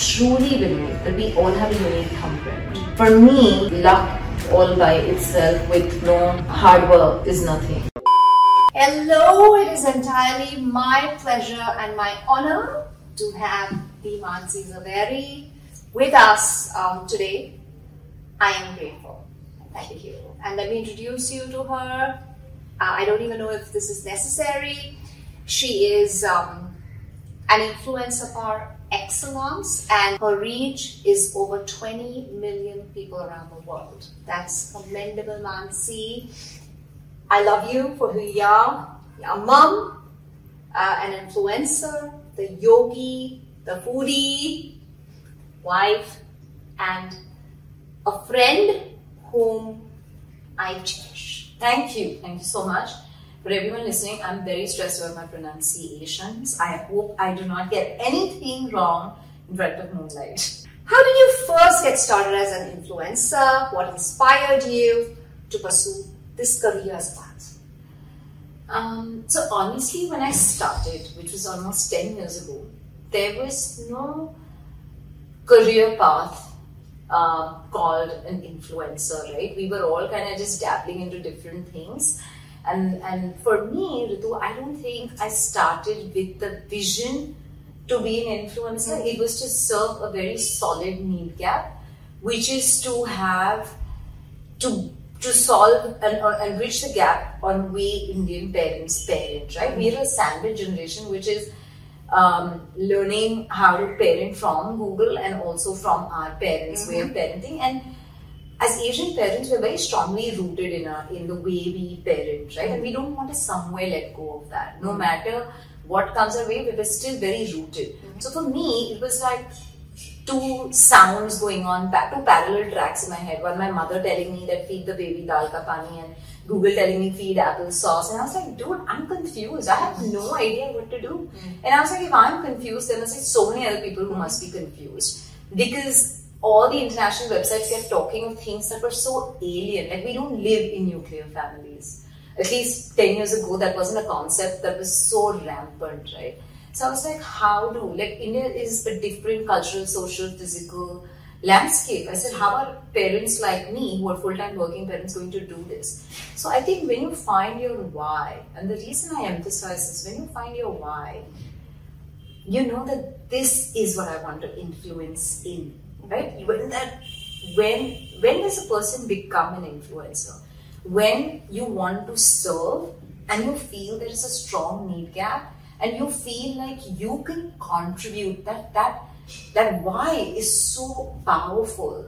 truly believe that we all have a unique thumbprint. For me, luck all by itself with no hard work is nothing. Hello, it is entirely my pleasure and my honor to have the Mansi Zaveri with us um, today. I am grateful. Thank you. And let me introduce you to her. Uh, I don't even know if this is necessary. She is um, an influencer par excellence, and her reach is over 20 million people around the world. That's commendable, Mansi. I love you for who you are. You're a mom, uh, an influencer, the yogi, the foodie, wife, and a friend whom I cherish. Thank you. Thank you so much. For everyone listening, I'm very stressed over my pronunciations. I hope I do not get anything wrong in front of Moonlight. How did you first get started as an influencer? What inspired you to pursue this career as path? Um, so honestly, when I started, which was almost 10 years ago, there was no career path uh, called an influencer, right? We were all kind of just dabbling into different things. And, and for me, Ritu, I don't think I started with the vision to be an influencer. Mm-hmm. It was to serve a very solid need gap, which is to have, to to solve and, and bridge the gap on we Indian parents parent, right? Mm-hmm. We're a sandwich generation, which is um, learning how to parent from Google and also from our parents' mm-hmm. way of parenting. And as Asian parents, we're very strongly rooted in our in the way we parent, right? And we don't want to somewhere let go of that. No mm-hmm. matter what comes our way, we're still very rooted. Mm-hmm. So for me, it was like two sounds going on, two parallel tracks in my head. One, my mother telling me that feed the baby dal ka pani, and Google telling me feed apple sauce. And I was like, dude, I'm confused. I have no idea what to do. Mm. And I was like, if I'm confused, there must be so many other people who must be confused. Because all the international websites kept talking of things that were so alien. Like we don't live in nuclear families. At least 10 years ago, that wasn't a concept that was so rampant, right? So I was like, how do, like India is a different cultural, social, physical, landscape. I said, how are parents like me, who are full time working parents, going to do this? So I think when you find your why, and the reason I emphasize this, when you find your why, you know that this is what I want to influence in, right? When that, when when does a person become an influencer? When you want to serve and you feel there is a strong need gap, and you feel like you can contribute that that that why is so powerful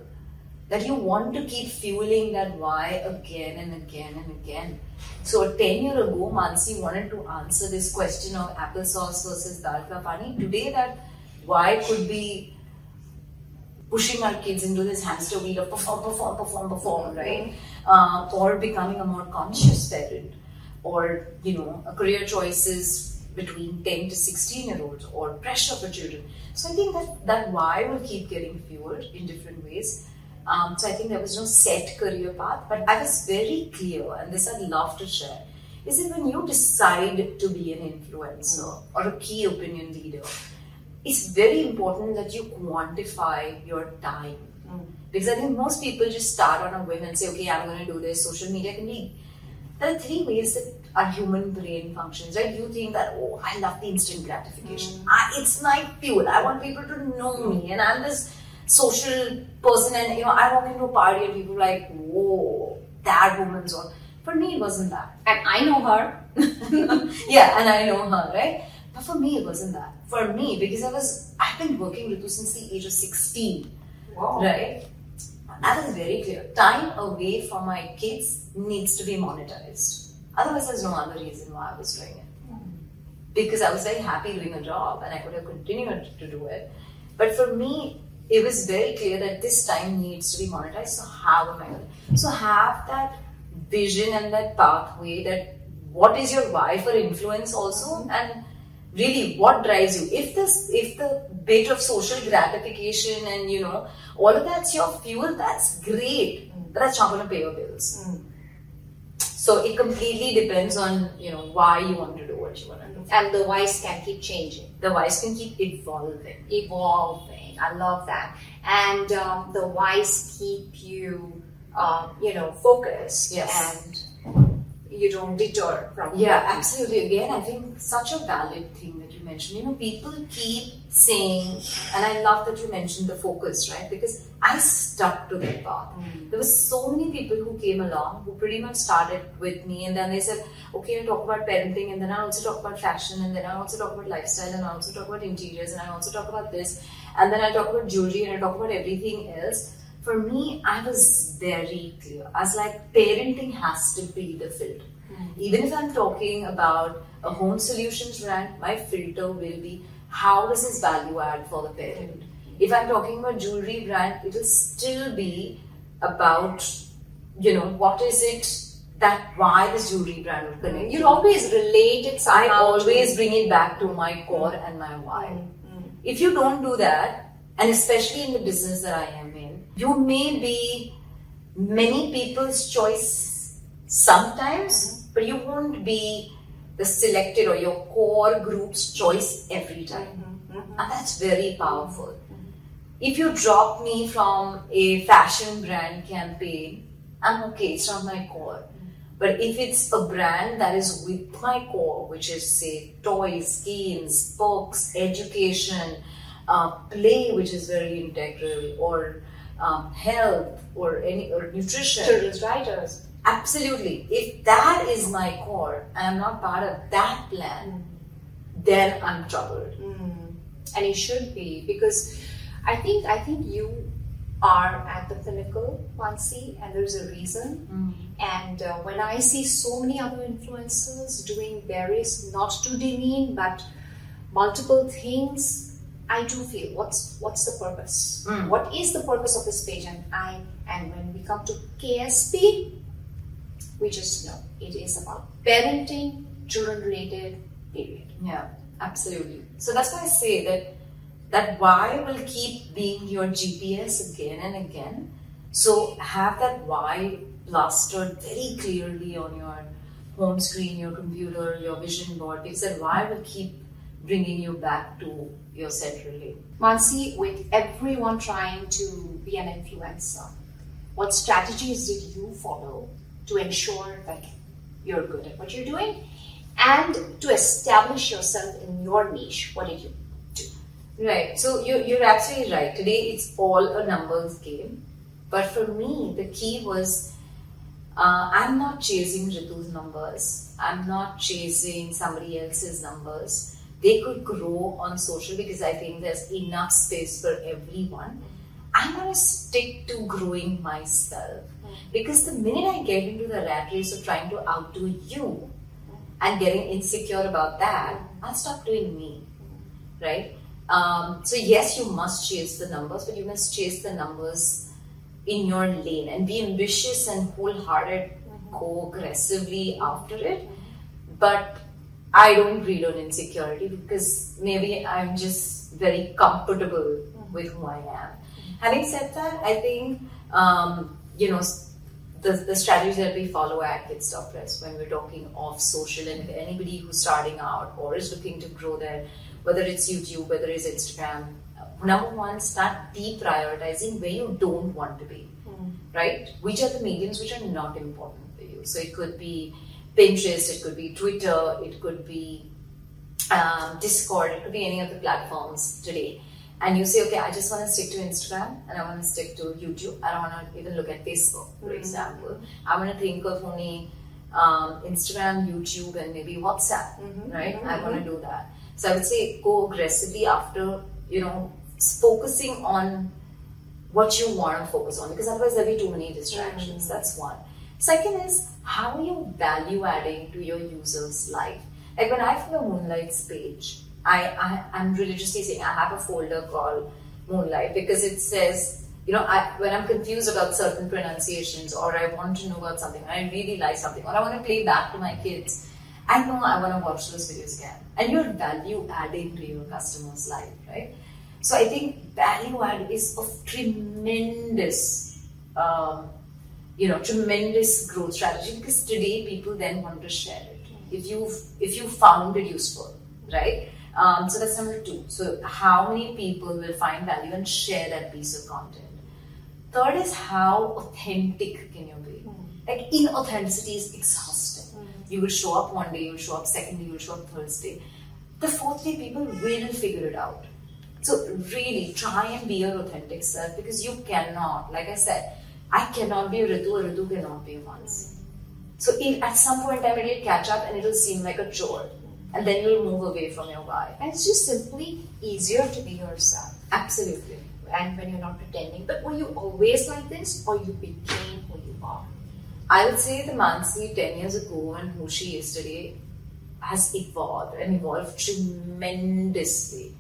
that you want to keep fueling that why again and again and again. So 10 years ago, Mansi wanted to answer this question of applesauce versus dal ka pani. Today that why could be pushing our kids into this hamster wheel of perform, perform, perform, perform, right? Uh, or becoming a more conscious parent, or you know, a career choices between 10 to 16 year olds or pressure for children. So I think that that why will keep getting fueled in different ways. Um, so I think there was no set career path, but I was very clear, and this I'd love to share, is that when you decide to be an influencer or a key opinion leader, it's very important that you quantify your time. Mm. Because I think most people just start on a whim and say, okay, I'm going to do this. Social media can be. There are three ways that our human brain functions, right? You think that, oh, I love the instant gratification. Mm. I, it's my fuel. I want people to know me, and I'm this social person, and you know, I walk into a party and people are like, whoa, that woman's on. For me, it wasn't that, and I know her. yeah, and I know her, right? But for me, it wasn't that. For me, because I was, I've been working with you since the age of 16, wow. right? That is very clear. Time away from my kids needs to be monetized Otherwise, there's no other reason why I was doing it. Because I was very happy doing a job and I could have continued to do it. But for me, it was very clear that this time needs to be monetized. So, how am I going to? So, have that vision and that pathway that what is your why for influence also and really what drives you if this if the bit of social gratification and you know all of that's your fuel that's great but that's not going to pay your bills mm. So it completely depends on you know why you want to do what you want to do. And the whys can keep changing. The whys can keep evolving. Evolving. I love that. And um, the whys keep you, um, you know, focused Yes. and you don't deter from Yeah, absolutely. Again, I think such a valid thing that you mentioned. You know, people keep saying, and I love that you mentioned the focus, right? Because I stuck to that path. Hmm. There were so many people who came along who pretty much started with me, and then they said, "Okay, I'll talk about parenting, and then I also talk about fashion, and then I also talk about lifestyle, and I also talk about interiors, and I also talk about this, and then I talk about jewelry, and I talk about everything else." For me, I was very clear. I was like, parenting has to be the filter. Hmm. Even if I'm talking about a home solutions brand, my filter will be how does this value add for the parent. If I'm talking about jewelry brand, it will still be about, you know, what is it that why this jewelry brand would connect. You'll always relate it I always bring it back to my core and my why. Hmm, hmm. If you don't do that, and especially in the business that I am in, you may be many people's choice sometimes, but you won't be the selected or your core group's choice every time. And that's very powerful. If you drop me from a fashion brand campaign, I'm okay, it's not my core. But if it's a brand that is with my core, which is say toys, games, books, education, uh, play, which is very integral, or um, health, or any or nutrition, children's writers. absolutely. If that is my core, and I'm not part of that plan, then I'm troubled. and you should be because I think I think you are at the pinnacle, Mansi, and there's a reason. And uh, when I see so many other influencers doing various, not to demean, but multiple things, I do feel what's what's the purpose? Mm. What is the purpose of this page? And I and when we come to KSP, we just know it is about parenting, children related, period. Yeah, absolutely. So that's why I say that that why will keep being your GPS again and again. So have that why plastered very clearly on your home screen, your computer, your vision board, because that why will keep bringing you back to your central lane. Mansi, with everyone trying to be an influencer, what strategies did you follow to ensure that you're good at what you're doing and to establish yourself in your niche? What did you do? Right. So you're, you're absolutely right. Today it's all a numbers game. But for me, the key was uh, I'm not chasing Ritu's numbers. I'm not chasing somebody else's numbers. They could grow on social because I think there's enough space for everyone. I'm going to stick to growing myself. Because the minute I get into the rat race of trying to outdo you and getting insecure about that, I'll stop doing me. Right? Um, so, yes, you must chase the numbers, but you must chase the numbers in your lane and be ambitious and wholehearted, go aggressively after it. But I don't read on insecurity because maybe I'm just very comfortable with who I am. Having said that, I think um, you know the, the strategies that we follow at Kid Stop Press when we're talking of social and if anybody who's starting out or is looking to grow there, whether it's YouTube, whether it's Instagram, number one, start deprioritizing where you don't want to be. Right? Which are the mediums which are not important for you? So it could be Pinterest, it could be Twitter, it could be um, Discord, it could be any of the platforms today. And you say, okay, I just want to stick to Instagram and I want to stick to YouTube. I don't want to even look at Facebook, for Mhm. example. I want to think of only um, Instagram, YouTube, and maybe WhatsApp, Mhm, right? mhm, I want to do that. So I would say go aggressively after, you know, focusing on what you want to focus on because otherwise there'll be too many distractions. Mhm. That's one. Second is how are you value adding to your user's life? Like when I follow Moonlight's page, I, I I'm religiously saying I have a folder called Moonlight because it says, you know, I, when I'm confused about certain pronunciations or I want to know about something, I really like something, or I want to play back to my kids, I know I want to watch those videos again. And you're value adding to your customer's life, right? So I think value add is of tremendous, um, you know, tremendous growth strategy because today people then want to share it. If you if you found it useful, right? Um, so that's number two. So how many people will find value and share that piece of content? Third is how authentic can you be? Like inauthenticity is exhausting. You will show up one day, you will show up second day, you will show up Thursday. The fourth day, people will figure it out. So really try and be your authentic self because you cannot, like I said, I cannot be Ritu, Ritu cannot be Mansi. So if, at some point in time it will catch up and it will seem like a chore. And then you'll move away from your guy. And it's just simply easier to be yourself. Absolutely. And when you're not pretending. But were you always like this or you became who you are? I would say the Mansi 10 years ago and who she is today has evolved and evolved tremendously.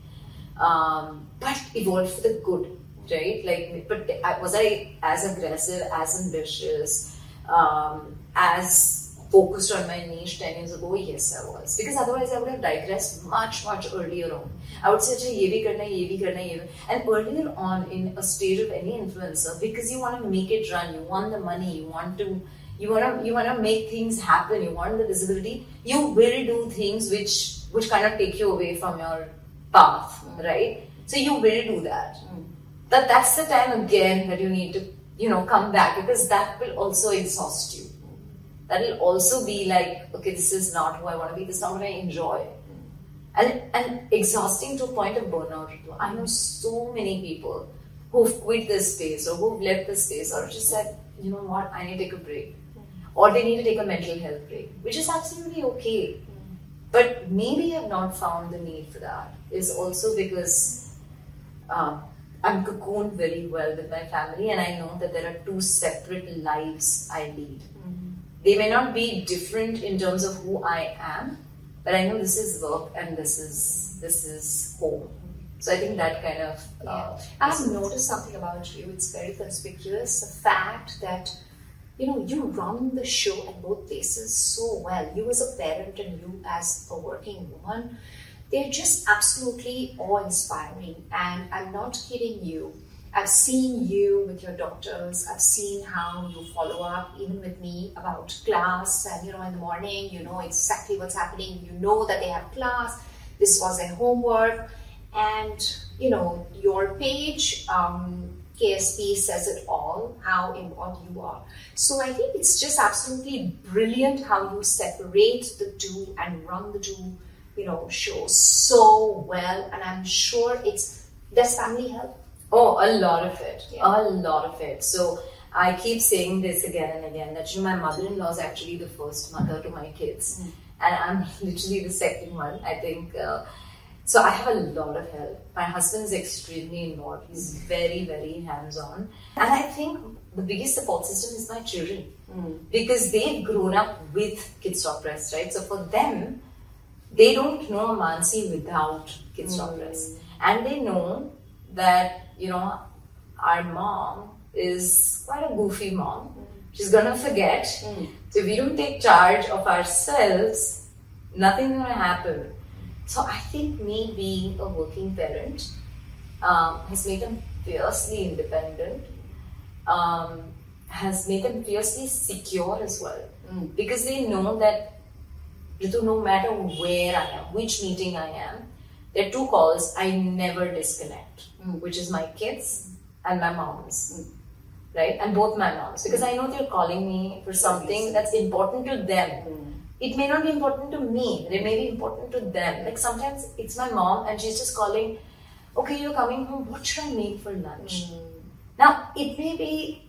Um, but evolved for the good, right? Like, but was I as aggressive, as ambitious, um, as focused on my niche 10 years ago? Yes, I was. Because otherwise, I would have digressed much, much earlier on. I would say, ye bhi karna, ye bhi karna, ye bhi. And earlier on in a stage of any influencer, because you want to make it run, you want the money, you want to you want to you want to make things happen you want the visibility you will do things which which kind of take you away from your path mm. right so you will do that mm. That that's the time again that you need to you know come back because that will also exhaust you. That will also be like okay this is not who i want to be this is not what i enjoy. And and exhausting to a point of burnout i know so many people who've quit this space or who've left this space or just said you know what? I need to take a break. Or they need to take a mental health break, which is absolutely okay. But maybe I've not found the need for that. Is also because uh, I'm cocooned very well with my family, and I know that there are two separate lives I lead. Mm-hmm. They may not be different in terms of who I am, but I know this is work and this is this is home. So I think that kind of. Uh, yeah. I've noticed something about you. It's very conspicuous. The fact that you know, you run the show at both places so well. You as a parent and you as a working woman, they're just absolutely awe-inspiring. And I'm not kidding you. I've seen you with your daughters. I've seen how you follow up, even with me, about class. And you know, in the morning, you know exactly what's happening. You know that they have class. This was their homework, and you know your page. Um, KSP says it all, how involved you are. So I think it's just absolutely brilliant how you separate the two and run the two, you know, shows so well. And I'm sure it's does family help? Oh, a lot of it. Yeah. A lot of it. So I keep saying this again and again that you know, my mother-in-law is actually the first mother to my kids, mm. and I'm literally the second one. I think. Uh, so I have a lot of help. My husband is extremely involved. He's very, very hands-on. And I think the biggest support system is my children. Mm. Because they've grown up with Kids Stop Press, right? So for them, they don't know Mansi without Kids Stop Press. Mm. And they know that, you know, our mom is quite a goofy mom. Mm. She's gonna forget. Mm. So if we don't take charge of ourselves, nothing's gonna happen. So I think me being a working parent um, has made them fiercely independent, um, has made them fiercely secure as well. Mm. Because they know that no matter where I am, which meeting I am, there are two calls I never disconnect, mm. which is my kids and my moms. Mm. Right? And both my moms. Because I know they're calling me for something that's important to them mm it may not be important to me, it may be important to them. Like sometimes it's my mom and she's just calling, okay, you're coming home, what should I make for lunch? Mm. Now, it may be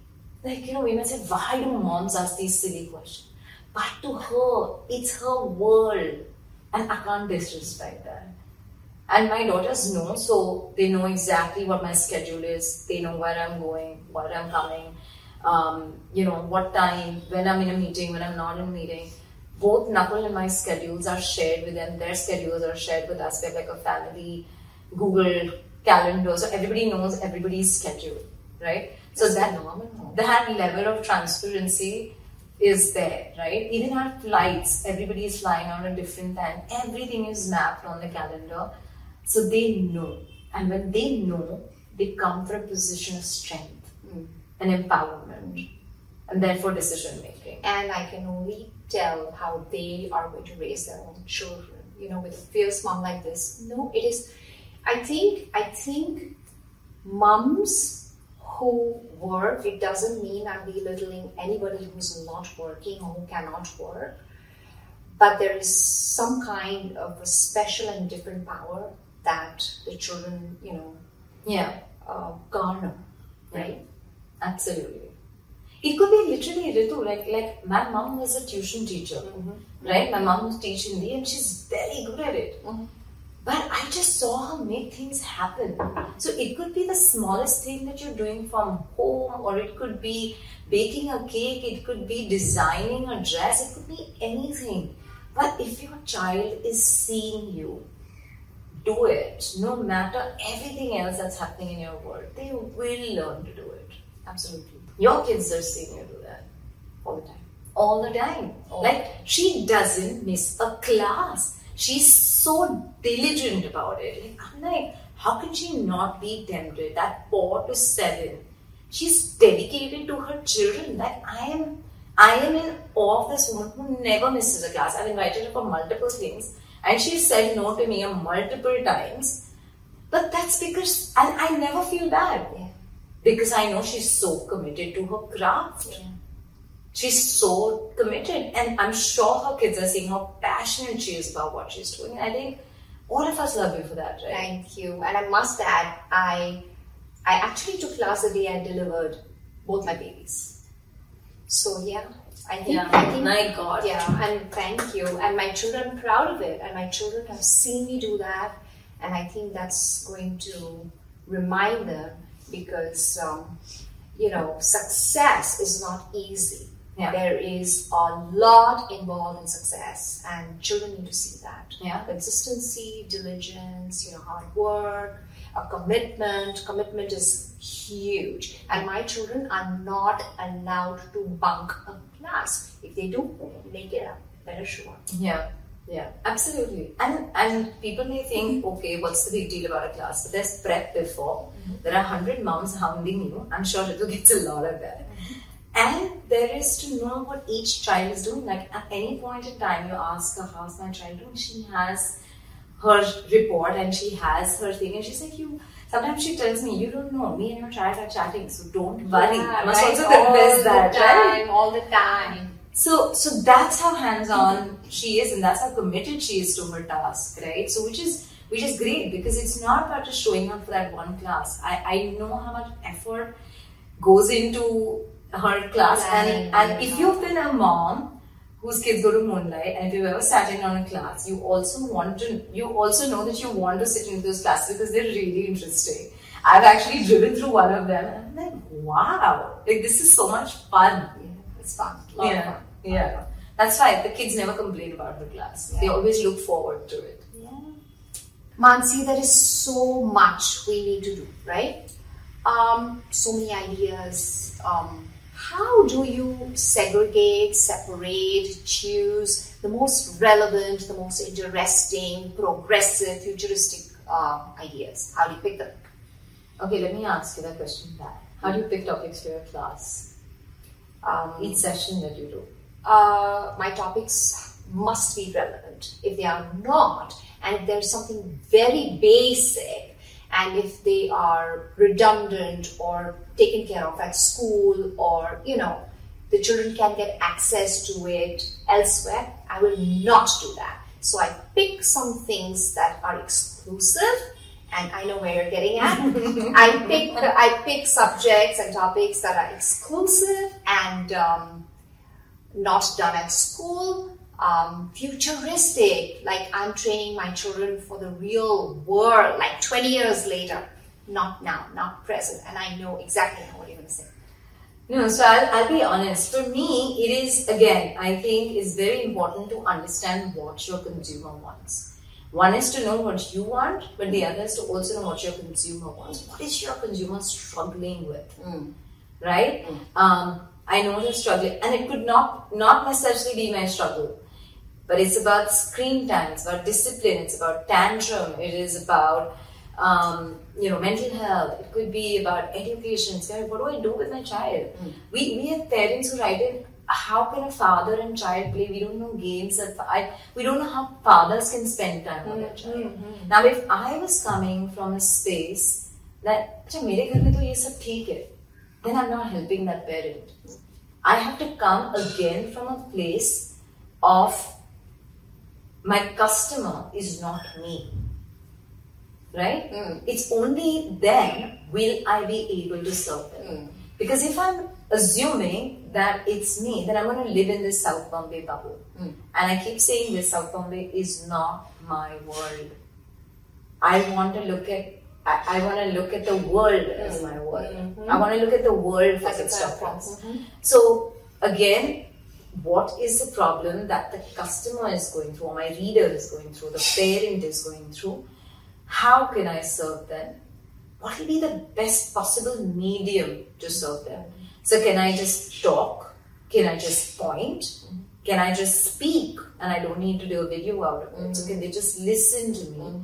like, you know, we may say, why do moms ask these silly questions? But to her, it's her world. And I can't disrespect that. And my daughters know, so they know exactly what my schedule is. They know where I'm going, where I'm coming, um, you know, what time, when I'm in a meeting, when I'm not in a meeting both Nakul and my schedules are shared with them. Their schedules are shared with us. We're like a family Google calendar, so everybody knows everybody's schedule, right? So that normal. that level of transparency is there, right? Even our flights, everybody is flying on a different time. Everything is mapped on the calendar, so they know. And when they know, they come from a position of strength mm. and empowerment, and therefore decision making. And I can only tell how they are going to raise their own children you know, with a fierce mom like this. No, it is. I think. I think mums who work. It doesn't mean I'm belittling anybody who's not working or who cannot work. But there is some kind of a special and different power that the children, you know, Yeah, uh, garner, right? absolutely. It could be literally Ritu, like like my mom was a tuition teacher, right? My mom was teaching me and she's very good at it. Mhm. But I just saw her make things happen. So it could be the smallest thing that you're doing from home, or it could be baking a cake, it could be designing a dress, it could be anything. But if your child is seeing you do it, no matter everything else that's happening in your world, they will learn to do it. Absolutely. Your kids are seeing you do that All the time. all the time. All like she doesn't miss a class. She's so diligent about it. Like, I'm like, how can she not be tempted? That four to seven, she's dedicated to her children. Like I am, I am in awe of this woman who never misses a class. I've invited her for multiple things, and she said no to me multiple times. But that's because, and I never feel bad Yeah. because I know she's so committed to her craft. Yeah. She's so committed, and I'm sure her kids are seeing how passionate she is about what she's doing. I think all of us love you for that, right? Thank you. And I must add, I I actually took class the day I delivered both my babies. So yeah, I think Yeah. I think My God. Yeah, and thank you. And my children are proud of it, and my children have seen me do that, and I think that's going to remind them because um, you know success is not easy. Yeah. There is a lot involved in success, and children need to see that. Yeah. Consistency, diligence, you know, hard work, a commitment. Commitment is huge, and my children are not allowed to bunk a class. If they do, make it up. Better sure. Yeah, yeah, absolutely. And and people may think, mm-hmm. okay, what's the big deal about a class? But there's prep before. Mm-hmm. There are hundred moms hounding you. I'm sure Ritu gets a lot of that. And there is to know what each child is doing. Like at any point in time, you ask her, "How's my child doing?" She has her report and she has her thing, and she's like, "You." Sometimes she tells me, "You don't know. Me and your child are chatting, so don't worry." I must right, also all confess the that, right? time, all the time. So, so that's how hands-on she is, and that's how committed she is to her task, right? So, which is which is great because it's not about just showing up for that one class. I, I know how much effort goes into her class, and Planning, and if you've been a mom whose kids go to Moonlight, and if you've ever sat in on a class, you also want to you also know that you want to sit in those classes because they're really interesting. I've actually driven through one of them, and I'm like, wow, like this is so much fun. Yeah, it's fun. Yeah, fun. yeah. That's why the kids never complain about her class. They always look forward to it. Mansi, there is so much we need to do, right? Um, so many ideas. Um, how do you segregate, separate, choose the most relevant, the most interesting, progressive, futuristic uh, ideas? How do you pick them? Okay, let me ask you that question back. How do you pick topics for your class? Um, Each session that you do. uh, my topics must be relevant. If they are not, and if there's something very basic, and if they are redundant or taken care of at school, or you know, the children can get access to it elsewhere, I will not do that. So I pick some things that are exclusive. And I know where you're getting at. I pick I pick subjects and topics that are exclusive and um, not done at school, um, futuristic, like I'm training my children for the real world, like 20 years later, not now, not present. And I know exactly what you're going to say. No, so I'll, I'll be honest. For me, it is, again, I think it's very important to understand what your consumer wants. One is to know what you want, but the other is to also know what your consumer wants. What is your consumer struggling with? right? Um, I know they're struggling, and it could not not necessarily be my struggle, but it's about screen time, it's about discipline, it's about tantrum, it is about um, you know, mental health. It could be about education. It's what do I do with my child? Mm. We, we have parents who write in, how can a father and child play? We don't know games. That I, we don't know how fathers can spend time with their hmm, child. Mm-hmm. Now, if I was coming from a space that, mere ghar mein to ye sab theek then I'm not helping that parent. I have to come again from a place of my customer is not me. Right? Mm. It's only then will I be able to serve them. Mm. Because if I'm assuming that it's me, then I'm going to live in this South Bombay bubble. Mm. And I keep saying this South Bombay is not my world. I want to look at I, I want to look at the world as my world. Mhm. I want to look at the world for its reference. Mhm. So again, what is the problem that the customer is going through, or my reader is going through, the parent is going through? How can I serve them? What will be the best possible medium to serve them? So can I just talk? Can I just point? Can I just speak and I don't need to do a video out of it? So mm. can they just listen to me?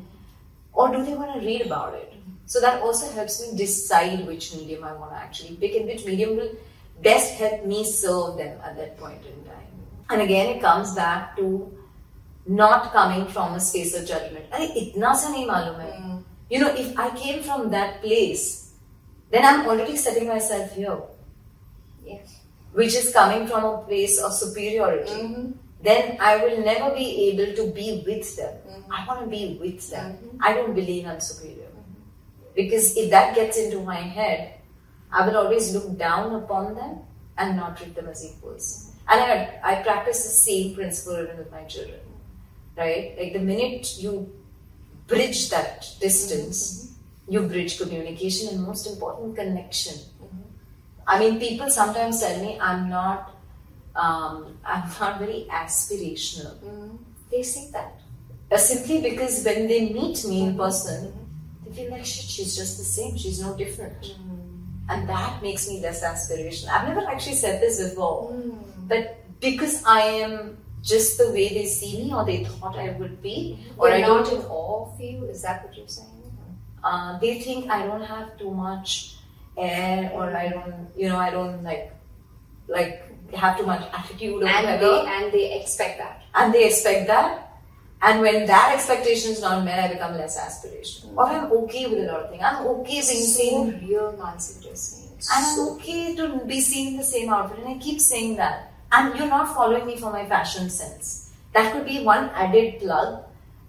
Or do they want to read about it? So that also helps me decide which medium I want to actually pick and which medium will best help me serve them at that point in time. And again, it comes back to not coming from a space of judgment. अरे इतना सा नहीं मालूम है. You know, if I came from that place, then I'm already setting myself here, Yes. which is coming from a place of superiority. Mhm. Then I will never be able to be with them. Mhm. I want to be with them. Mhm. I don't believe I'm superior. Because if that gets into my head, I will always look down upon them and not treat them as equals. And I, I practice the same principle even with my children. Right? Like the minute you bridge that distance, you bridge communication and most important, connection. I mean, people sometimes tell me I'm not, um, I'm not very aspirational. Mhm. They say that uh, simply because when they meet me in person, they feel like shit. She's just the same. She's no different, and that makes me less aspirational. I've never actually said this before, but because I am just the way they see me, or they thought I would be, or Or I not don't in awe of you? Is that what you're saying? uh, they think I don't have too much air or I don't, you know, I don't like, like have too much attitude or And whatever. they and they expect that. and they expect that. And when that expectation is not met, I become less aspirational. Or I'm okay with a lot of things. I'm okay being So seen. real, Mansi, what you're saying. It's And I'm okay to be seen in the same outfit. And I keep saying that. And you're not following me for my fashion sense. That could be one added plug.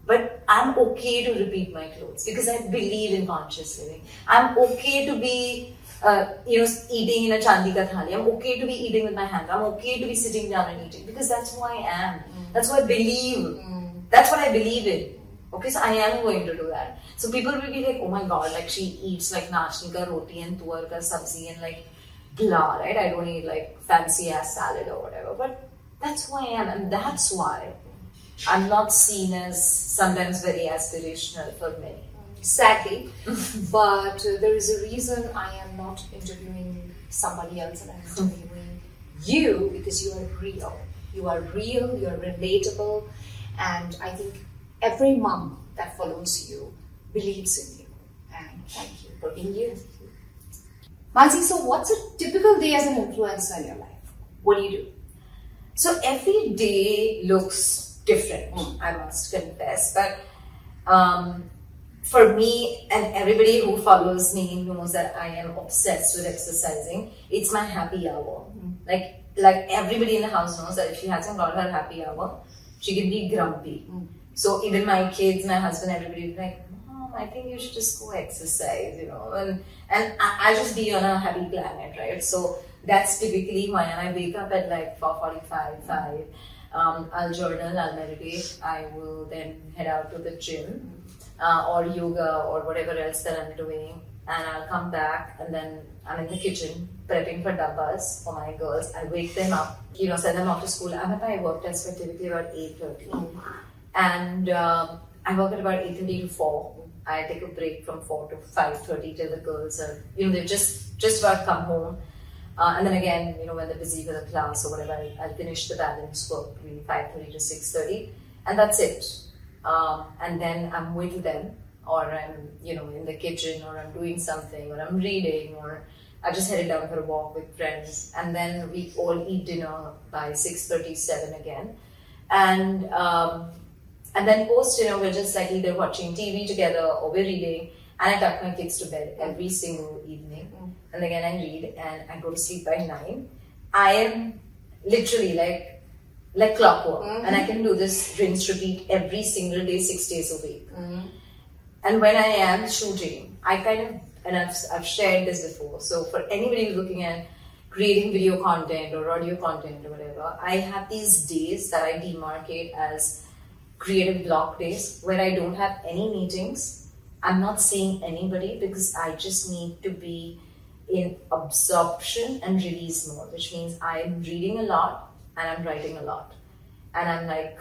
But I'm okay to repeat my clothes because I believe in conscious living. I'm okay to be, uh, you know, eating in a chandika thali. I'm okay to be eating with my hands. I'm okay to be sitting down and eating because that's who I am. That's what I believe. That's what I believe in. Okay, so I am going to do that. So people will be like, oh my god, like she eats like nachni ka roti and tuar ka sabzi and like blah, right? I don't eat like fancy ass salad or whatever. But that's who I am, and that's why I'm not seen as sometimes very aspirational for many. sadly, but uh, there is a reason I am not interviewing somebody else and I'm interviewing you because you are real. You are real, you are relatable, and I think every mom that follows you believes in you. And thank you for being you. Mansi, so what's a typical day as an influencer in your life? What do you do? So every day looks different, I must confess. But um, for me and everybody who follows me knows that I am obsessed with exercising. It's my happy hour. Like like everybody in the house knows that if she hasn't got her happy hour, she can be grumpy. So even my kids, my husband, everybody is like, Mom, I think you should just go exercise, you know. And and I, just be on a happy planet, right? So that's typically when I wake up at like 4:45, 5. Um, I'll journal, I'll meditate. I will then head out to the gym uh, or yoga or whatever else that I'm doing, and I'll come back and then I'm in the kitchen prepping for dabbas for my girls. I wake them up, you know, send them off to school. I'm at my work desk for typically about 8:30 and um, I work at about eight thirty to four. I take a break from four to five thirty till the girls are, you know, they've just just about come home, uh, and then again, you know, when they're busy with a class or whatever, I, I'll finish the balance work between five thirty to six thirty, and that's it. Um, and then I'm with them, or I'm, you know, in the kitchen, or I'm doing something, or I'm reading, or I just headed down for a walk with friends, and then we all eat dinner by six thirty-seven again, and um, and then post dinner we're just like either watching TV together or we're reading, and I tuck my kids to bed every single evening, Mm. and again I read and I go to sleep by nine. I am literally like like clockwork, Mhm. and I can do this rinse repeat every single day, six days a week. Mm. And when I am shooting, I kind of, and I've, I've shared this before. So for anybody who's looking at creating video content or audio content or whatever, I have these days that I demarcate as creative block days where I don't have any meetings. I'm not seeing anybody because I just need to be in absorption and release mode, which means I'm reading a lot and I'm writing a lot. And I'm like,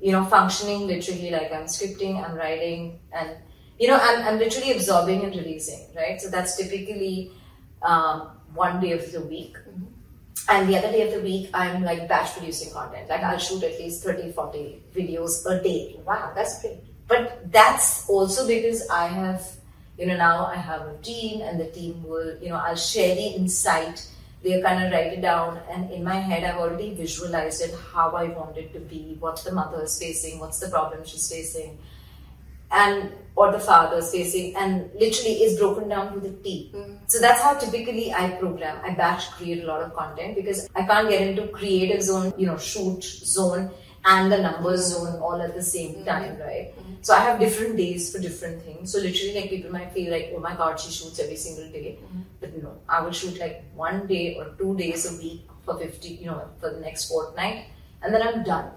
you know, functioning literally like I'm scripting, I'm writing, and you know, I'm, I'm literally absorbing and releasing, right? So that's typically um, one day of the week. And the other day of the week, I'm like batch producing content. Like I'll shoot at least 30, 40 videos a day. Wow, that's great. But that's also because I have, you know, now I have a team and the team will, you know, I'll share the insight. They'll kind of write it down. And in my head, I've already visualized it, how I want it to be, what the mother is facing, what's the problem she's facing, and or the father is facing, and literally is broken down to the T. Mm. So that's how typically I program. I batch create a lot of content because I can't get into creative zone, you know, shoot zone and the numbers zone all at the same mm. time, mm. right? So I have different days for different things. So literally, like people might feel like, oh my god, she shoots every single day, mm. but no, I will shoot like one day or two days a week for fifty, you know, for the next fortnight, and then I'm done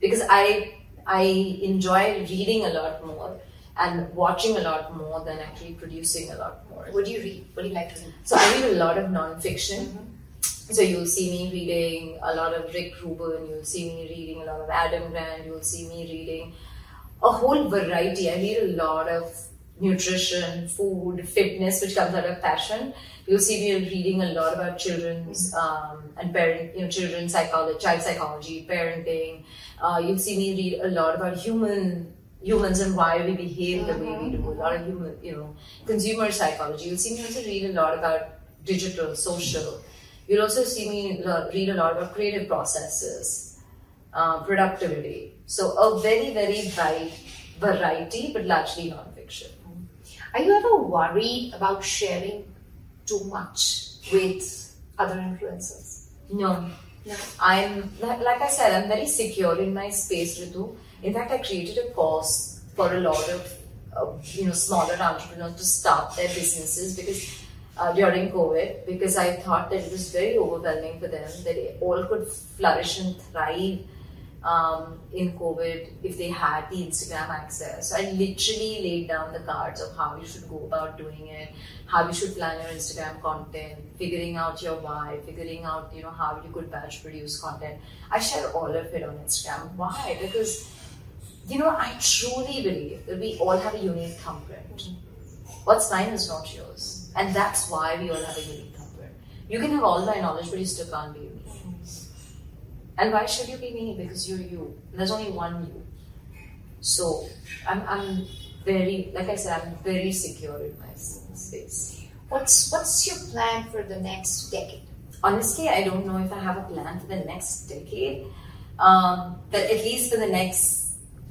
because I I enjoy reading a lot more and watching a lot more than actually producing a lot more. What do you read? What do you like to read? So I read a lot of nonfiction. Mm-hmm. So you'll see me reading a lot of Rick Rubin, you'll see me reading a lot of Adam Grant, you'll see me reading a whole variety. I read a lot of nutrition, food, fitness, which comes out of passion. You'll see me reading a lot about children's um, and parent, you know, children's psychology, child psychology, parenting. Uh, you'll see me read a lot about human humans and why we behave the way we do. A lot of human, you know, consumer psychology. You'll see me also read a lot about digital, social. You'll also see me read a lot about creative processes, uh, productivity. So a very, very wide variety, but largely nonfiction. Are you ever worried about sharing too much with other influencers? No, No. I'm like, like I said, I'm very secure in my space, Ritu. In fact, I created a course for a lot of uh, you know smaller entrepreneurs to start their businesses because uh, during COVID, because I thought that it was very overwhelming for them that all could flourish and thrive um, in COVID if they had the Instagram access. I literally laid down the cards of how you should go about doing it, how you should plan your Instagram content, figuring out your why, figuring out you know how you could batch produce content. I share all of it on Instagram. Why? Because you know I truly believe that we all have a unique thumbprint. What's mine is not yours, and that's why we all have a unique thumbprint. You can have all my knowledge, but you still can't be. And why should you be me? Because you're you. There's only one you. So I'm, I'm very, like I said, I'm very secure in my space. What's what's your plan for the next decade? Honestly, I don't know if I have a plan for the next decade, um, but at least for the next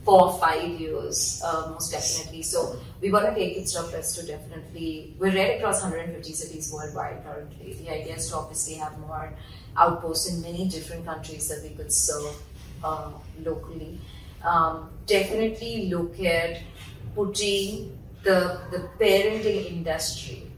four or five years, uh, most definitely. So we want to take it stop us to definitely. We're right across 150 cities worldwide currently. The idea is to obviously have more outposts in many different countries that we could serve uh, locally. Um, definitely look at putting the the parenting industry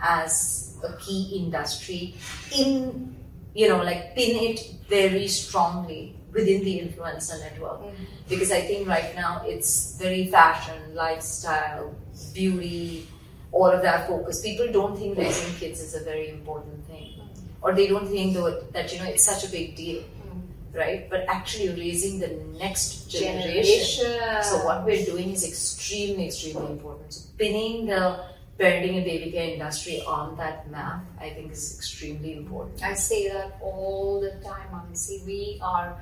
as a key industry in you know like pin it very strongly within the influencer network. Mm-hmm. Because i think right now it's very fashion lifestyle beauty all of that focus. People don't think raising kids is a very important thing. Or they don't think that, that you know it's such a big deal mm-hmm. right? But actually raising the next generation. So what we're doing is extremely, extremely important. So pinning the parenting and baby care industry on that map, I think, is extremely important. I say that all the time, honestly. We are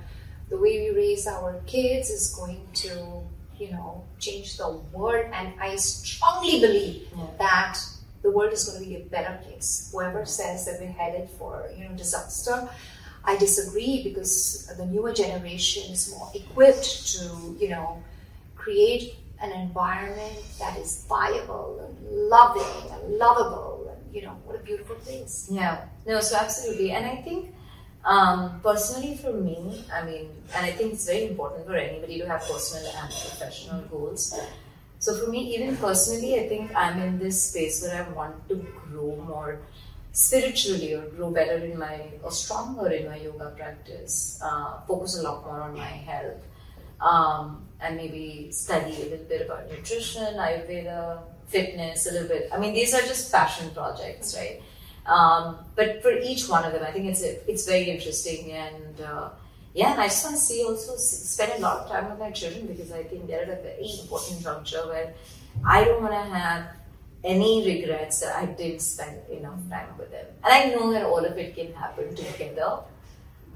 the way we raise our kids is going to, you know, change the world. And I strongly believe Yeah. that the world is going to be a better place. Whoever says that we're headed for you know disaster, I disagree because the newer generation is more equipped to you know create an environment that is viable and loving and lovable and you know what a beautiful place. Yeah, no, so absolutely, and I think um, personally for me, I mean, and I think it's very important for anybody to have personal and professional goals. So for me, even personally, I think I'm in this space where I want to grow more spiritually or grow better in my or stronger in my yoga practice. Uh, focus a lot more on my health. Um, and maybe study a little bit about nutrition, Ayurveda, fitness, a little bit. I mean, these are just passion projects, right? Um, but for each one of them, I think it's a, it's very interesting and uh, yeah, and I just want to see also spend a lot of time with my children because I think they're at a very important juncture where I don't want to have any regrets that I didn't spend enough time with them. And I know that all of it can happen together.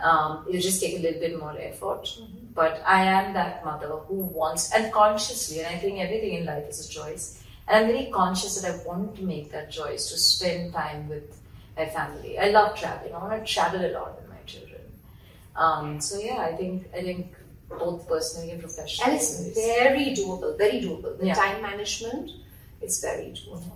Um, it'll just take a little bit more effort. Mm-hmm. But I am that mother who wants, and consciously, and I think everything in life is a choice. And I'm very conscious that I want to make that choice to spend time with my family. I love traveling. I want to travel a lot with my children. Um, so yeah, I think I think both personally and professionally. And it's very doable, very doable. The Yeah. time management, it's very doable.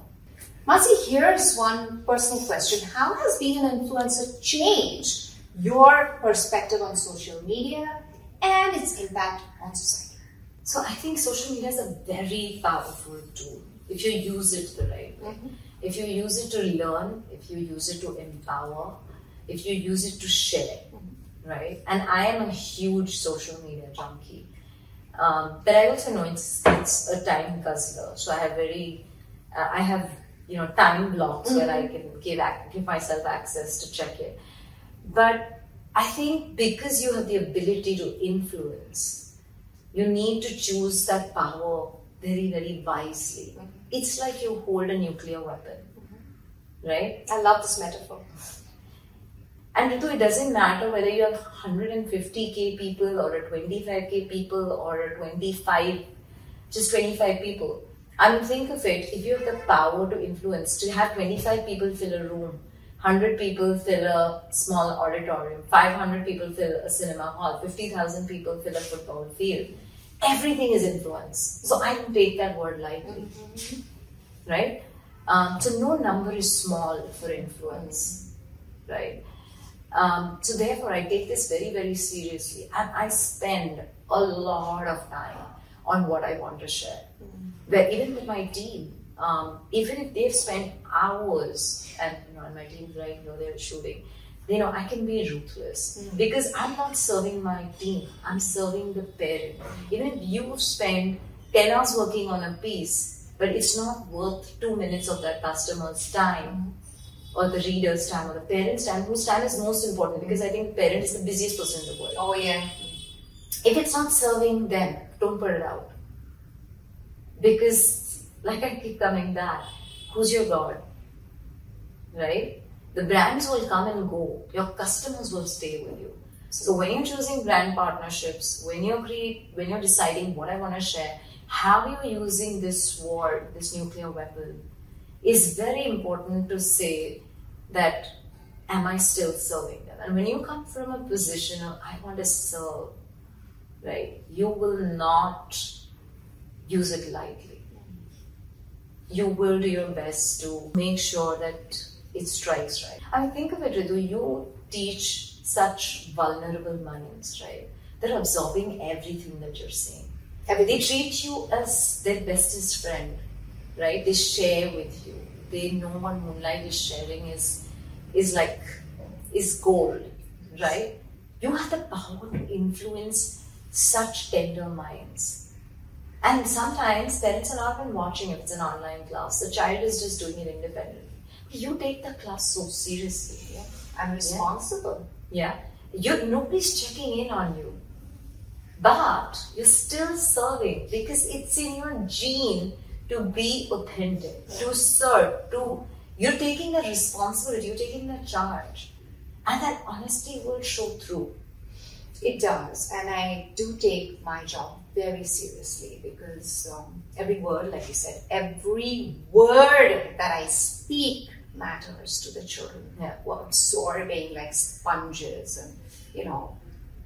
Mansi, here's one personal question. How has being an influencer changed your perspective on social media and its impact on society? So I think social media is a very powerful tool if you use it the right way. If you use it to learn, if you use it to empower, if you use it to share, right? And I am a huge social media junkie. Um, but I also know it's, it's a time guzzler. So I have very, uh, I have, you know, time blocks where I can give, give myself access to check it. But I think because you have the ability to influence, you need to choose that power very, very wisely. Mm-hmm. It's like you hold a nuclear weapon, mm-hmm. right? I love this metaphor. And Ritu, it doesn't matter whether you have 150k people or a 25k people or a 25, just 25 people. I mean, think of it if you have the power to influence, to have 25 people fill a room, 100 people fill a small auditorium, 500 people fill a cinema hall, 50,000 people fill a football field. Everything is influence. So I don't take that word lightly, right? Um, so no number is small for influence, right? Um, so therefore, I take this very, very seriously, and I spend a lot of time on what I want to share. Where even with my team, um, even if they've spent hours, and you know, and my team's right here, they're shooting. You know, I can be ruthless mm. because I'm not serving my team. I'm serving the parent. Even if you spend ten hours working on a piece, but it's not worth two minutes of that customer's time mm. or the reader's time or the parent's time, whose time is most important because I think parent is the busiest person in the world. Oh, yeah. If it's not serving them, don't put it out. Because, like I keep coming back, who's your God? Right? The brands will come and go, your customers will stay with you. So when you're choosing brand partnerships, when you're create, when you're deciding what I want to share, how you're using this sword, this nuclear weapon, is very important to say that am I still serving them? And when you come from a position of I want to serve, right, you will not use it lightly. You will do your best to make sure that it strikes right. I think of it, Ritu, you teach such vulnerable minds, right? They're absorbing everything that you're saying. They treat you as their bestest friend, right? They share with you. They know what moonlight is sharing is is like is gold, right? You have the power to influence such tender minds. And sometimes parents are not even watching if it's an online class. The child is just doing it independently. You take the class so seriously. Yeah. I'm responsible. Yeah. You nobody's checking in on you. But you're still serving because it's in your gene to be authentic, to serve, to you're taking the responsibility, you're taking the charge. And that honesty will show through. It does, and I do take my job very seriously because um, every word, like you said, every word that I speak matters to the children Yeah. who are absorbing like sponges and you know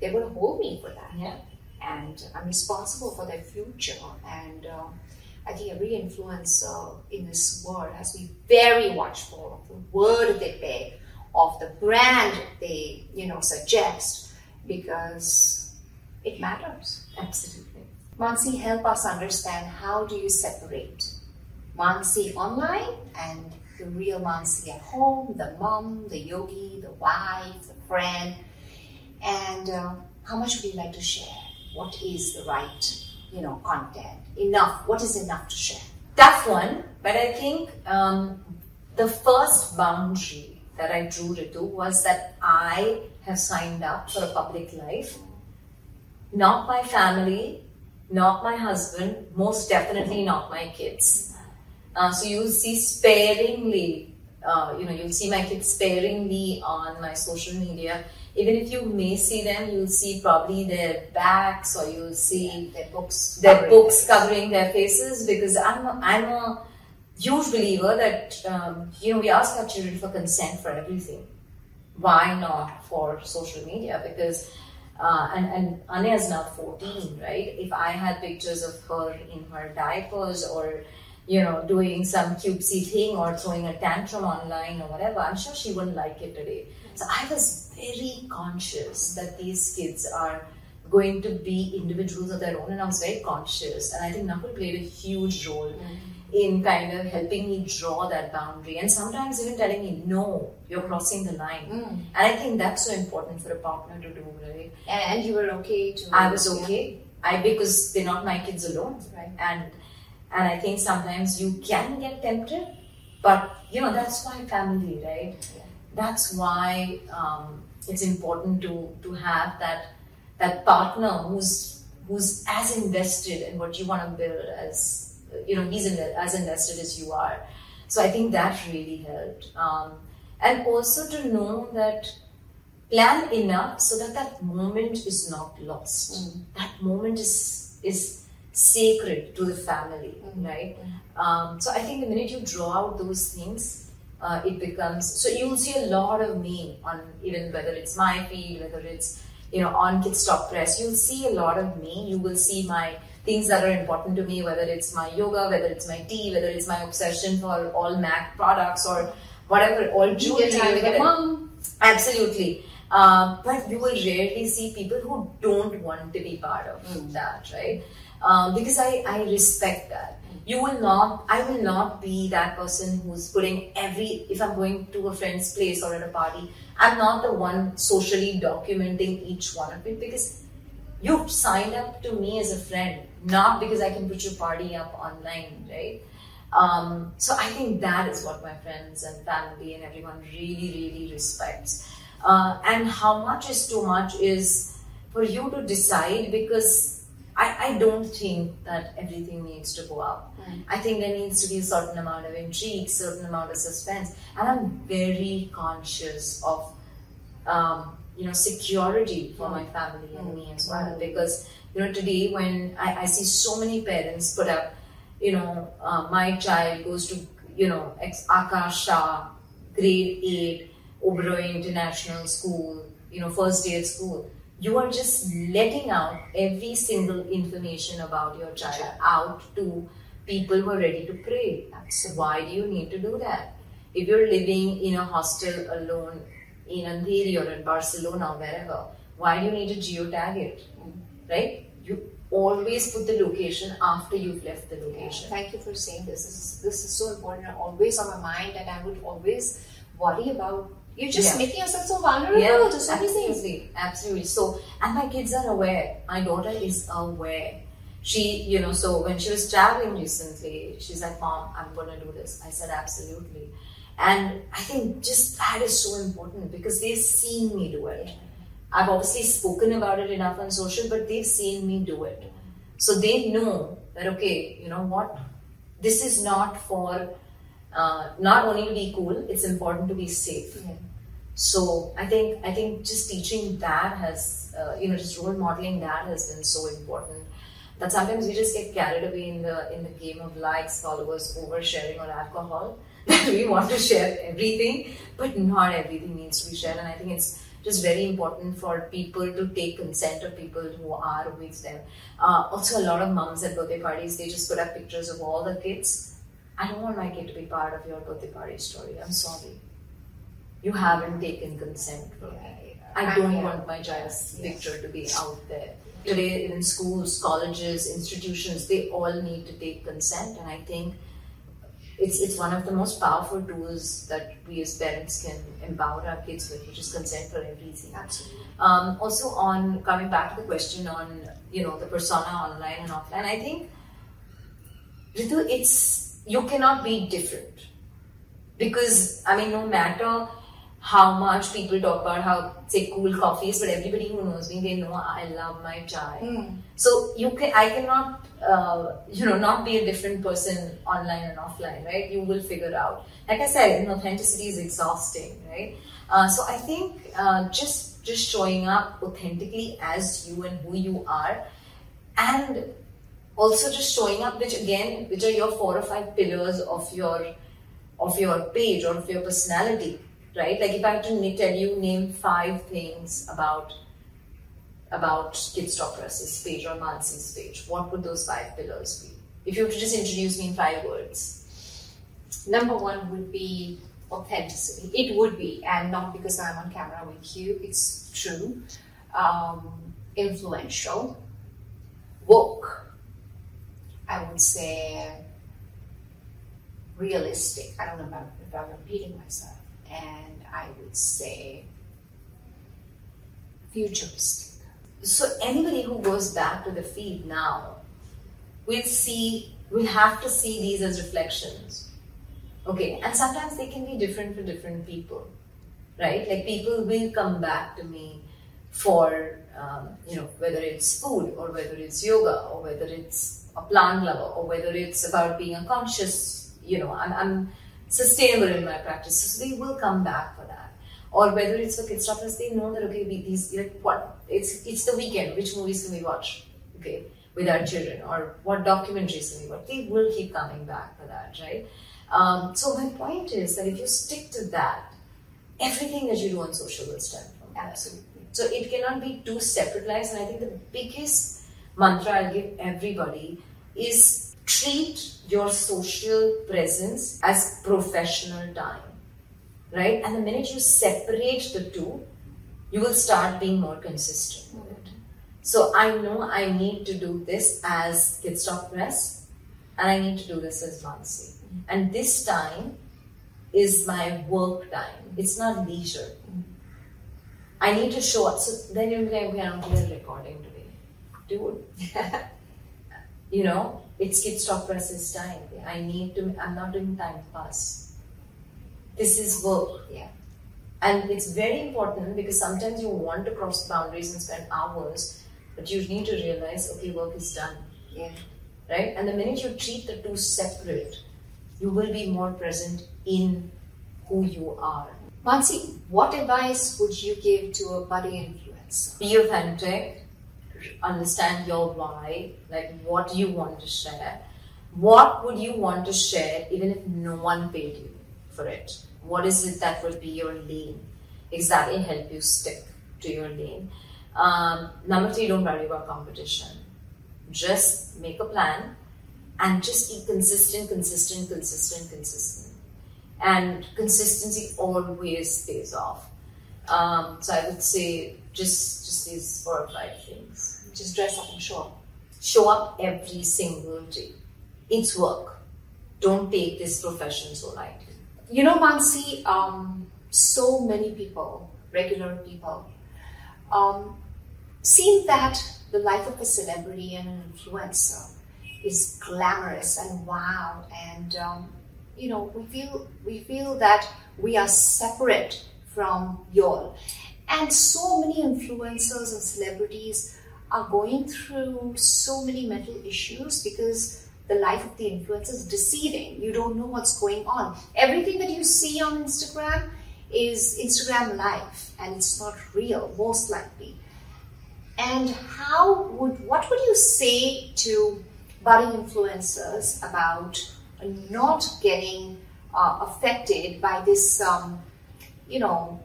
they're going to hold me for that Yeah. and I'm responsible for their future. And um, I think every influencer in this world has to be very watchful of the word they pick, of the brand they you know suggest, because it matters. Absolutely. Mansi, help us understand how do you separate Mansi online and the real Mansi at home, the mom, the yogi, the wife, the friend, and uh, how much would you like to share? What is the right, you know, content? Enough. What is enough to share? Tough one, but I think um, the first boundary that I drew Ritu was that I have signed up for a public life. Not my family, not my husband, most definitely not my kids. Uh, so you'll see sparingly, uh, you know, you'll see my kids sparingly on my social media. Even if you may see them, you'll see probably their backs or you'll see Their books. their covering books this. covering their faces because I'm a, I'm a huge believer that um, you know we ask our children for consent for everything. Why not for social media? Because uh, and and Anya is now 14, right? If I had pictures of her in her diapers or you know doing some cutesy thing or throwing a tantrum online or whatever, I'm sure she wouldn't like it today. So I was very conscious that these kids are going to be individuals of their own, and I was very conscious. And I think Nakul played a huge role in kind of helping me draw that boundary, and sometimes even telling me, "No, you're crossing the line." Mm. And I think that's so important for a partner to do, right? And you were okay to. I was okay. I because they're not my kids alone, Right. and and I think sometimes you can get tempted, but you know that's why family, right? Yeah. That's why um, it's important to to have that that partner who's who's as invested in what you want to build as you know he's in, as invested as you are. So I think that really helped, um, and also to know that plan enough so that that moment is not lost. That moment is is sacred to the family, right? Um, so I think the minute you draw out those things, uh, it becomes so you'll see a lot of me on even whether it's my feed, whether it's you know on Kids Stop Press. You'll see a lot of me. You will see my things that are important to me, whether it's my yoga, whether it's my tea, whether it's my obsession for all Mac products or whatever, all jewelry. Time with your mom. Absolutely. Um, but you will rarely see people who don't want to be part of Mm. that, right? Um, because I, I respect that. You will not, I will not be that person who's putting every, if I'm going to a friend's place or at a party, I'm not the one socially documenting each one of it because you've signed up to me as a friend, not because I can put your party up online, right? Um, so I think that is what my friends and family and everyone really, really respects. Uh, and how much is too much is for you to decide because I, I don't think that everything needs to go up. I think there needs to be a certain amount of intrigue, certain amount of suspense, and I'm very conscious of um, you know security for my family and me as well. Because you know today when I, I see so many parents put up you know uh, my child goes to you know ex Akash Shah grade 8 Oberoi International School you know first day at school you are just letting out every single information about your child out to people who are ready to pray so why do you need to do that if you're living in a hostel alone in Andheri or in Barcelona or wherever, why do you need to geotag it? Right? You always put the location after you've left the location. Thank you for saying this. This is, this is so important always on my mind, and I would always worry about you're just Yeah. making yourself so vulnerable to so many things. absolutely, absolutely. So, and my kids are aware. My daughter is aware. She, you know, so when she was traveling recently, she's like, "Mom, I'm gonna do this." I said, "Absolutely." And I think just that is so important because they've seen me do it. I've obviously spoken about it enough on social, but they've seen me do it. So they know that, okay, you know what? This is not for, uh, not only to be cool, it's important to be safe. Yeah. So I think, I think just teaching that has, uh, you know, just role modeling that has been so important. that sometimes we just get carried away in the in the game of likes, followers, oversharing, or alcohol. That we want to share everything, but not everything needs to be shared. And I think it's just very important for people to take consent of people who are with them. Uh, also, a lot of moms at birthday parties they just put up pictures of all the kids. I don't want my kid to be part of your birthday party story. I'm sorry. You haven't taken consent from me. I don't want my child's picture to be out there today in schools, colleges, institutions, they all need to take consent, and I think it's it's one of the most powerful tools that we as parents can empower our kids with, which is consent for everything. Absolutely. Um, also, on coming back to the question on you know the persona online and offline, I think Ritu, it's you cannot be different because I mean, no matter how much people talk about how say cool coffees, but everybody who knows me, they know I love my chai. Mm. So you can, I cannot, uh, you know, not be a different person online and offline, right? You will figure out. Like I said, authenticity is exhausting, right? Uh, so I think uh, just just showing up authentically as you and who you are, and also just showing up, which again, which are your four or five pillars of your of your page or of your personality right? Like if I had to tell you name five things about about Kids Stop Press's page or Mansi's page, what would those five pillars be? If you were to just introduce me in five words. Number one would be authenticity. It would be, and not because I'm on camera with you, it's true. Um, influential. Woke. I would say realistic. I don't know about if I'm repeating myself and I would say futuristic. So anybody who goes back to the feed now will see will have to see these as reflections. Okay, and sometimes they can be different for different people, right? Like people will come back to me for um, you know whether it's food or whether it's yoga or whether it's a plant lover or whether it's about being a conscious you know I'm, I'm sustainable in my practice. So they will come back for that. Or whether it's for Kids Stop Press, they know that okay, we, these like what it's it's the weekend. Which movies can we watch? Okay, with our children, or what documentaries can we watch? They will keep coming back for that, right? Um, so my point is that if you stick to that, everything that you do on social will stem from that. Absolutely. So it cannot be two separate lives. And I think the biggest mantra I'll give everybody is treat your social presence as professional time, right? And the minute you separate the two, you will start being more consistent with it. So I know I need to do this as Kids Stop Press, and I need to do this as Mansi. And this time is my work time. It's not leisure. I need to show up. So then you're going, we are recording today. Dude. you know, it's Kids Stop Press's time. I need to, I'm not doing time pass. This is work. Yeah. And it's very important because sometimes you want to cross boundaries and spend hours, but you need to realize, okay, work is done. Yeah. Right? And the minute you treat the two separate, you will be more present in who you are. Mansi, what advice would you give to a budding influencer? Be authentic, understand your why, like what you want to share. What would you want to share even if no one paid you for it? What is it that will be your lane? Exactly help you stick to your lane. Um, number three, don't worry about competition. Just make a plan and just be consistent, consistent, consistent, consistent. And consistency always pays off. Um, so I would say just just these four or five things. Just dress up and show up. Show up every single day. It's work. Don't take this profession so lightly. You know, Mansi, um, so many people, regular people, um, seem that the life of a celebrity and an influencer is glamorous and wow, and um, you know, we feel we feel that we are separate from y'all. And so many influencers and celebrities are going through so many mental issues because the life of the influencer is deceiving. You don't know what's going on. Everything that you see on Instagram is Instagram life and it's not real, most likely. And how would what would you say to budding influencers about not getting uh, affected by this, um, you know,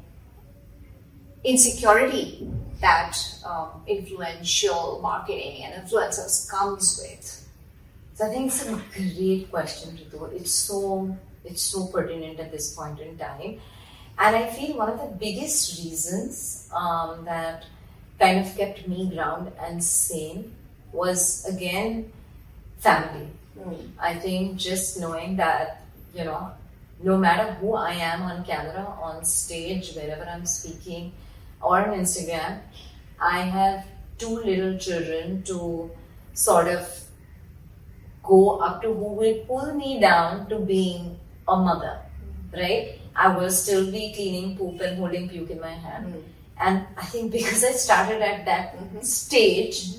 insecurity that um, influential marketing and influencers comes with? So I think it's a great question, Ritu. It's so it's so pertinent at this point in time, and I feel one of the biggest reasons um, that kind of kept me grounded and sane was again family. Mm. I think just knowing that you know, no matter who I am on camera, on stage, wherever I'm speaking, or on Instagram, I have two little children to sort of go up to who will pull me down to being a mother, right? I will still be cleaning poop and holding puke in my hand. Mm. And I think because I started at that mm-hmm. stage,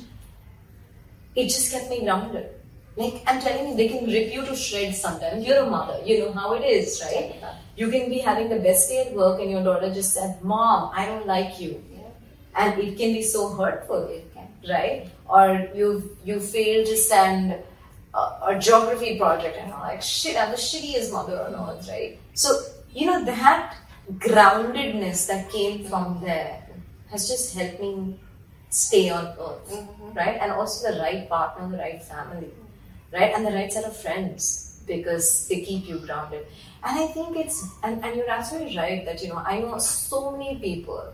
it just kept me grounded. Like I'm telling you, they can rip you to shreds sometimes. You're a mother, you know how it is, right? Yeah. You can be having the best day at work and your daughter just said, Mom, I don't like you and it can be so hurtful, right? Or you you fail to send a, a geography project and I'm like shit, I'm the shittiest mother on earth, right? So you know that groundedness that came from there has just helped me stay on earth, mm-hmm. right? And also the right partner, the right family, right? And the right set of friends because they keep you grounded. And I think it's, and, and you're absolutely right that, you know, I know so many people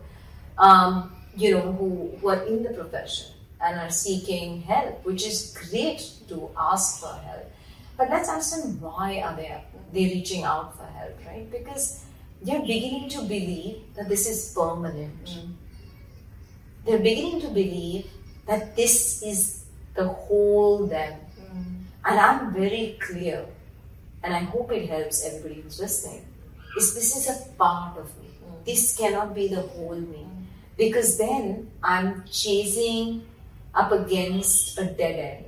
um, you know, who, who are in the profession and are seeking help, which is great to ask for help. But let's understand why are they they reaching out for help, right? Because they're beginning to believe that this is permanent. Mm. They're beginning to believe that this is the whole them. Mm. And I'm very clear, and I hope it helps everybody who's listening, is this is a part of me. This cannot be the whole me because then I'm chasing up against a dead end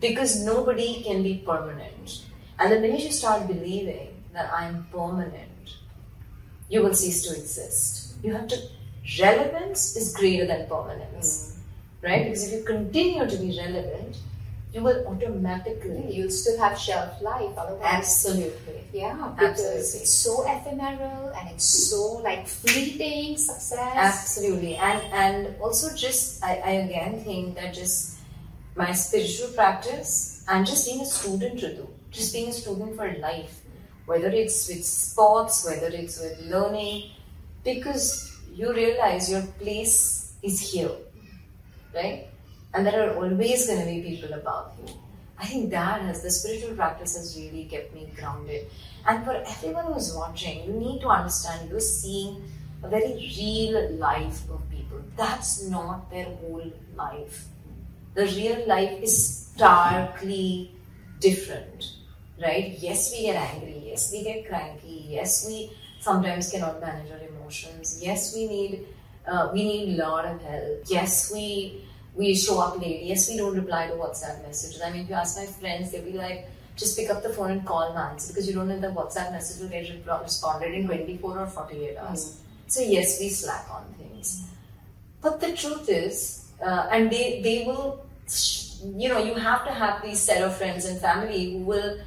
because nobody can be permanent. And the minute you start believing that I'm permanent, you will cease to exist. You have to, relevance is greater than permanence, right? Because if you continue to be relevant, you will automatically you'll still have shelf life otherwise absolutely. Yeah because absolutely. it's so ephemeral and it's so like fleeting success. Absolutely. And and also just I, I again think that just my spiritual practice and just being a student do just being a student for life. Whether it's with sports whether it's with learning because you realize your place is here. Right and there are always going to be people about you. I think that has the spiritual practice has really kept me grounded. And for everyone who's watching, you need to understand you're seeing a very real life of people. That's not their whole life. The real life is starkly different, right? Yes, we get angry. Yes, we get cranky. Yes, we sometimes cannot manage our emotions. Yes, we need uh, we need a lot of help. Yes, we we show up late. Yes, we don't reply to WhatsApp messages. I mean, if you ask my friends, they'll be like, just pick up the phone and call Mans because you don't know the WhatsApp message will get responded in 24 or 48 hours. Mm. So, yes, we slack on things. But the truth is, uh, and they, they will, you know, you have to have these set of friends and family who will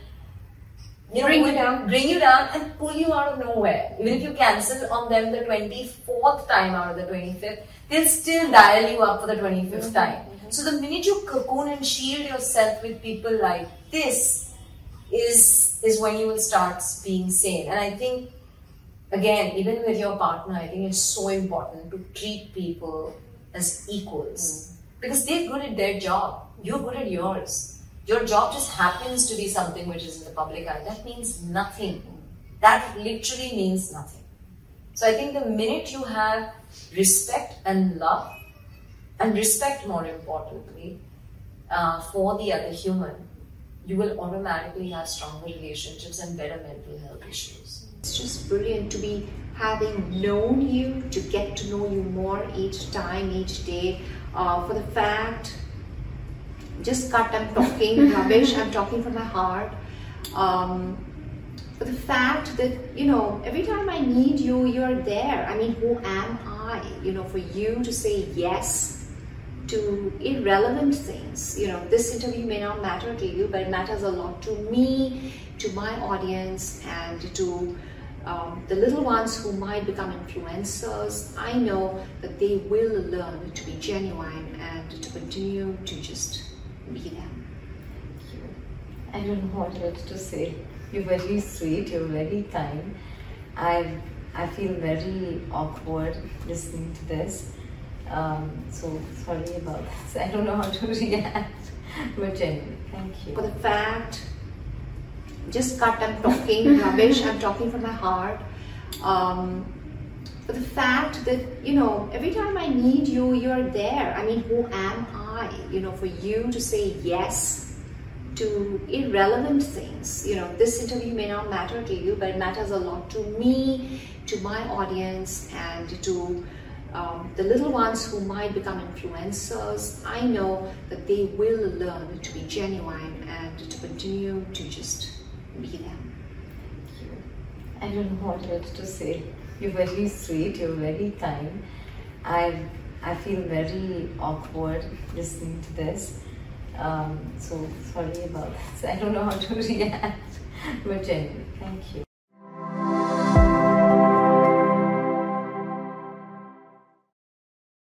you know, bring you down, bring you down, and pull you out of nowhere. Even if you cancel on them the twenty fourth time out of the twenty fifth, they'll still dial you up for the 25th mm-hmm. time. Mm-hmm. So the minute you cocoon and shield yourself with people like this is is when you will start being sane. And I think again, even with your partner, I think it's so important to treat people as equals. Mm. Because they're good at their job. You're good at yours. Your job just happens to be something which is in the public eye. That means nothing. That literally means nothing. So I think the minute you have respect and love, and respect more importantly, uh, for the other human, you will automatically have stronger relationships and better mental health issues. It's just brilliant to be having known you, to get to know you more each time, each day. Uh, for the fact, just cut, I'm talking rubbish, I'm talking from my heart. Um, for the fact that you know every time i need you you're there i mean who am i you know for you to say yes to irrelevant things. You know, this interview may not matter to you, but it matters a lot to me, to my audience, and to um, the little ones who might become influencers. I know that they will learn to be genuine and to continue to just be them. I don't know what else to say. You're very sweet, you're very kind. I I feel very awkward listening to this. Um, so sorry about this. I don't know how to react. But genuinely, thank you. For the fact, just cut, I'm talking rubbish, I'm talking from my heart. Um, for the fact that, you know, every time I need you, you're there. I mean, who am I? You know, for you to say yes to irrelevant things. You know, this interview may not matter to you, but it matters a lot to me, to my audience, and to um, the little ones who might become influencers. I know that they will learn to be genuine and to continue to just be them. Thank you. I don't know what else to say. You're very sweet, you're very kind. I I feel very awkward listening to this. Um, so sorry about this. I don't know how to react. But thank you.